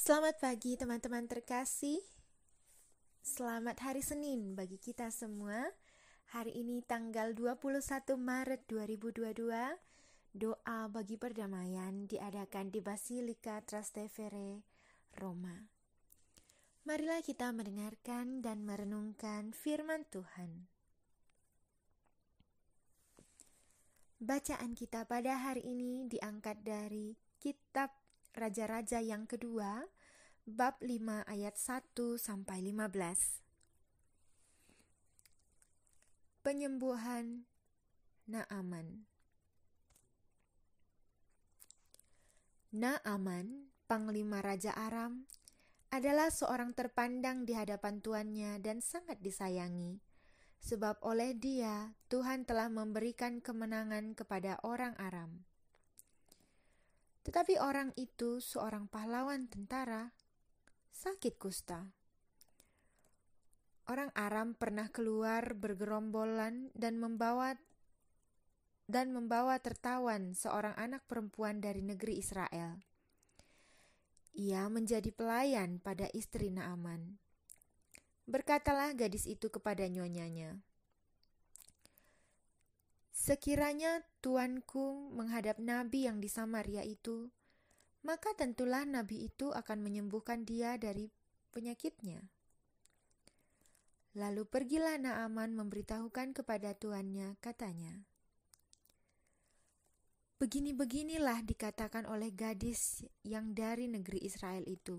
Selamat pagi teman-teman terkasih. Selamat hari Senin bagi kita semua. Hari ini tanggal 21 Maret 2022. Doa bagi perdamaian diadakan di Basilika Trastevere, Roma. Marilah kita mendengarkan dan merenungkan firman Tuhan. Bacaan kita pada hari ini diangkat dari kitab Raja-Raja yang kedua, bab 5 ayat 1 sampai 15. Penyembuhan Naaman Naaman, panglima Raja Aram, adalah seorang terpandang di hadapan tuannya dan sangat disayangi, sebab oleh dia Tuhan telah memberikan kemenangan kepada orang Aram. Tetapi orang itu, seorang pahlawan tentara, sakit kusta. Orang Aram pernah keluar bergerombolan dan membawa dan membawa tertawan seorang anak perempuan dari negeri Israel. Ia menjadi pelayan pada istri Naaman. Berkatalah gadis itu kepada nyonyanya, Sekiranya tuanku menghadap nabi yang di Samaria itu, maka tentulah nabi itu akan menyembuhkan dia dari penyakitnya. Lalu pergilah Naaman memberitahukan kepada tuannya, katanya, Begini-beginilah dikatakan oleh gadis yang dari negeri Israel itu.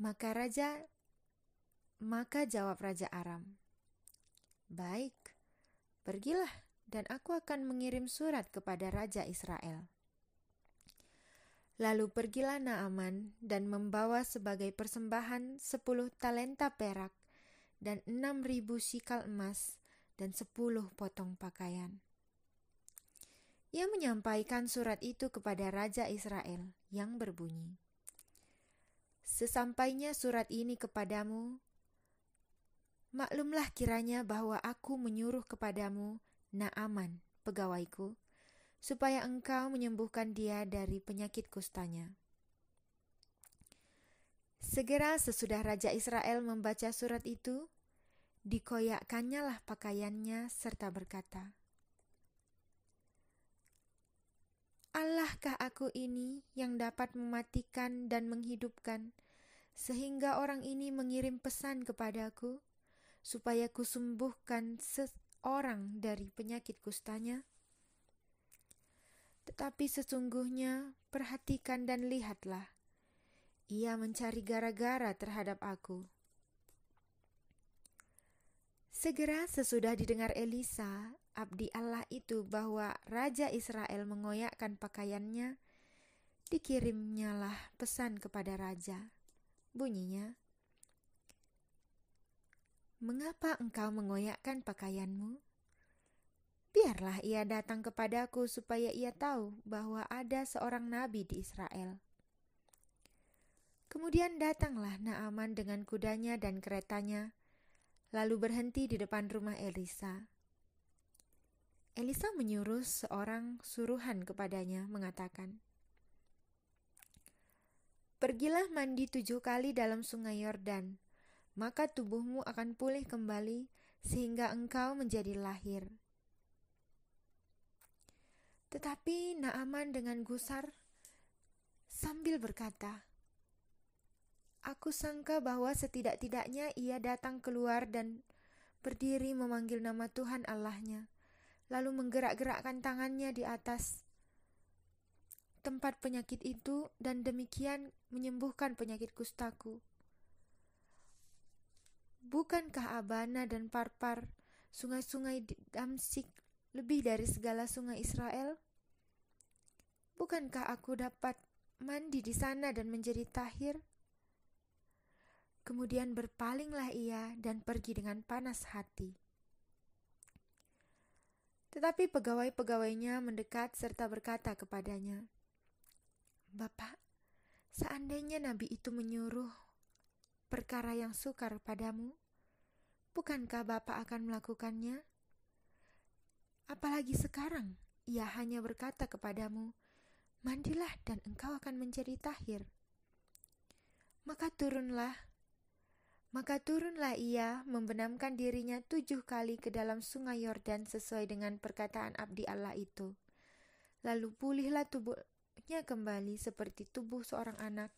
Maka raja, maka jawab Raja Aram, Baik, Pergilah, dan aku akan mengirim surat kepada Raja Israel. Lalu pergilah Naaman dan membawa sebagai persembahan sepuluh talenta perak dan enam ribu sikal emas dan sepuluh potong pakaian. Ia menyampaikan surat itu kepada Raja Israel yang berbunyi, Sesampainya surat ini kepadamu, Maklumlah kiranya bahwa aku menyuruh kepadamu, Naaman, pegawaiku, supaya engkau menyembuhkan dia dari penyakit kustanya. Segera sesudah Raja Israel membaca surat itu, dikoyakkannya lah pakaiannya serta berkata, Allahkah aku ini yang dapat mematikan dan menghidupkan, sehingga orang ini mengirim pesan kepadaku? Supaya kusembuhkan seorang dari penyakit kustanya? Tetapi sesungguhnya perhatikan dan lihatlah, ia mencari gara-gara terhadap aku. Segera sesudah didengar Elisa, abdi Allah itu bahwa Raja Israel mengoyakkan pakaiannya, dikirimnyalah pesan kepada Raja. Bunyinya, Mengapa engkau mengoyakkan pakaianmu? Biarlah ia datang kepadaku supaya ia tahu bahwa ada seorang nabi di Israel. Kemudian datanglah Naaman dengan kudanya dan keretanya, lalu berhenti di depan rumah Elisa. Elisa menyuruh seorang suruhan kepadanya, mengatakan, Pergilah mandi tujuh kali dalam sungai Yordan, maka tubuhmu akan pulih kembali sehingga engkau menjadi lahir. Tetapi Naaman dengan gusar sambil berkata, Aku sangka bahwa setidak-tidaknya ia datang keluar dan berdiri memanggil nama Tuhan Allahnya, lalu menggerak-gerakkan tangannya di atas tempat penyakit itu dan demikian menyembuhkan penyakit kustaku. Bukankah Abana dan Parpar, sungai-sungai Damsik, lebih dari segala sungai Israel? Bukankah aku dapat mandi di sana dan menjadi tahir? Kemudian berpalinglah ia dan pergi dengan panas hati. Tetapi pegawai-pegawainya mendekat serta berkata kepadanya, Bapak, seandainya nabi itu menyuruh perkara yang sukar padamu? Bukankah Bapak akan melakukannya? Apalagi sekarang, ia hanya berkata kepadamu, Mandilah dan engkau akan menjadi tahir. Maka turunlah, maka turunlah ia membenamkan dirinya tujuh kali ke dalam sungai Yordan sesuai dengan perkataan abdi Allah itu. Lalu pulihlah tubuhnya kembali seperti tubuh seorang anak,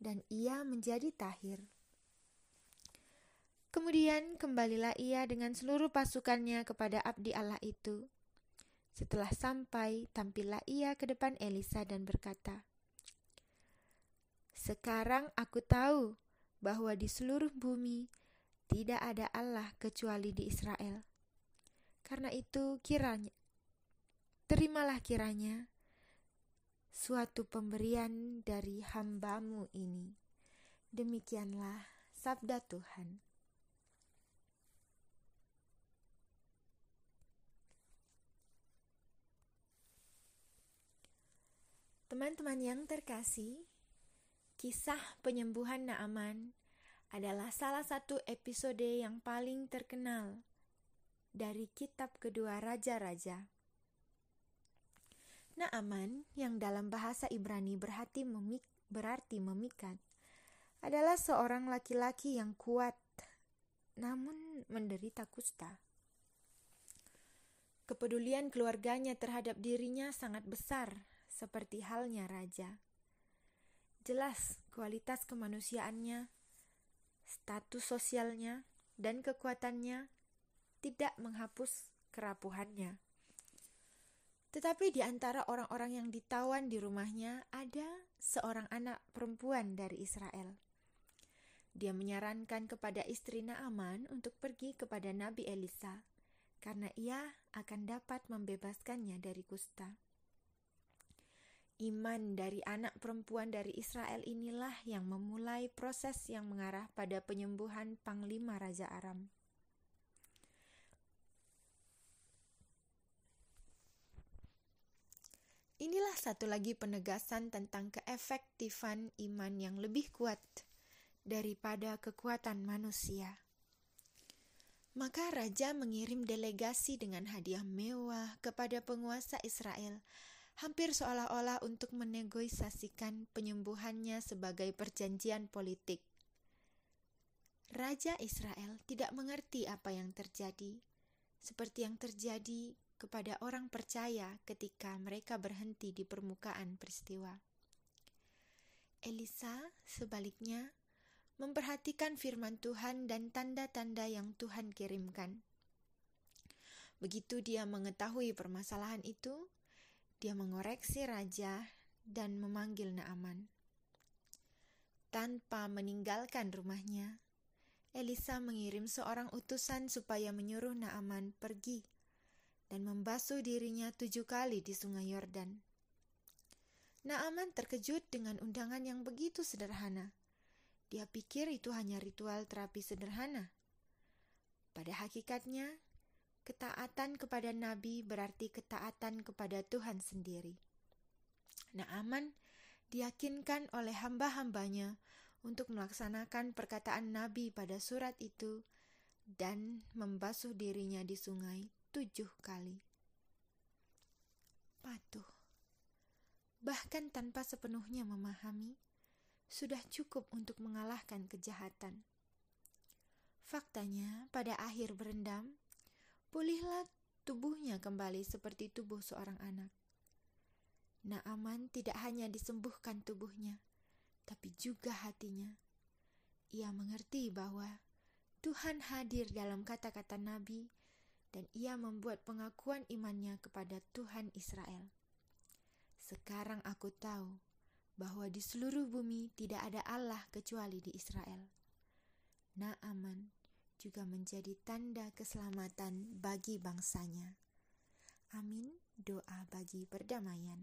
dan ia menjadi tahir. Kemudian kembalilah ia dengan seluruh pasukannya kepada abdi Allah itu. Setelah sampai, tampillah ia ke depan Elisa dan berkata, "Sekarang aku tahu bahwa di seluruh bumi tidak ada Allah kecuali di Israel. Karena itu kiranya terimalah kiranya suatu pemberian dari hambamu ini. Demikianlah sabda Tuhan. Teman-teman yang terkasih, Kisah penyembuhan Naaman adalah salah satu episode yang paling terkenal dari kitab kedua Raja-Raja. Naaman yang dalam bahasa Ibrani berarti, memik berarti memikat adalah seorang laki-laki yang kuat namun menderita kusta. Kepedulian keluarganya terhadap dirinya sangat besar, seperti halnya raja. Jelas kualitas kemanusiaannya, status sosialnya, dan kekuatannya tidak menghapus kerapuhannya. Tetapi di antara orang-orang yang ditawan di rumahnya ada seorang anak perempuan dari Israel. Dia menyarankan kepada istri Naaman untuk pergi kepada Nabi Elisa karena ia akan dapat membebaskannya dari kusta. Iman dari anak perempuan dari Israel inilah yang memulai proses yang mengarah pada penyembuhan Panglima Raja Aram. Inilah satu lagi penegasan tentang keefektifan iman yang lebih kuat daripada kekuatan manusia. Maka raja mengirim delegasi dengan hadiah mewah kepada penguasa Israel hampir seolah-olah untuk menegosiasikan penyembuhannya sebagai perjanjian politik. Raja Israel tidak mengerti apa yang terjadi, seperti yang terjadi kepada orang percaya ketika mereka berhenti di permukaan peristiwa. Elisa, sebaliknya, memperhatikan firman Tuhan dan tanda-tanda yang Tuhan kirimkan. Begitu dia mengetahui permasalahan itu, dia mengoreksi raja dan memanggil Naaman. Tanpa meninggalkan rumahnya, Elisa mengirim seorang utusan supaya menyuruh Naaman pergi dan membasuh dirinya tujuh kali di sungai Yordan. Naaman terkejut dengan undangan yang begitu sederhana. Dia pikir itu hanya ritual terapi sederhana. Pada hakikatnya, Ketaatan kepada nabi berarti ketaatan kepada Tuhan sendiri. Naaman diyakinkan oleh hamba-hambanya untuk melaksanakan perkataan nabi pada surat itu dan membasuh dirinya di sungai tujuh kali. Patuh, bahkan tanpa sepenuhnya memahami, sudah cukup untuk mengalahkan kejahatan. Faktanya, pada akhir berendam, pulihlah tubuhnya kembali seperti tubuh seorang anak. Naaman tidak hanya disembuhkan tubuhnya, tapi juga hatinya. Ia mengerti bahwa Tuhan hadir dalam kata-kata Nabi, dan ia membuat pengakuan imannya kepada Tuhan Israel. Sekarang aku tahu bahwa di seluruh bumi tidak ada Allah kecuali di Israel. Naaman juga menjadi tanda keselamatan bagi bangsanya. Amin. Doa bagi perdamaian.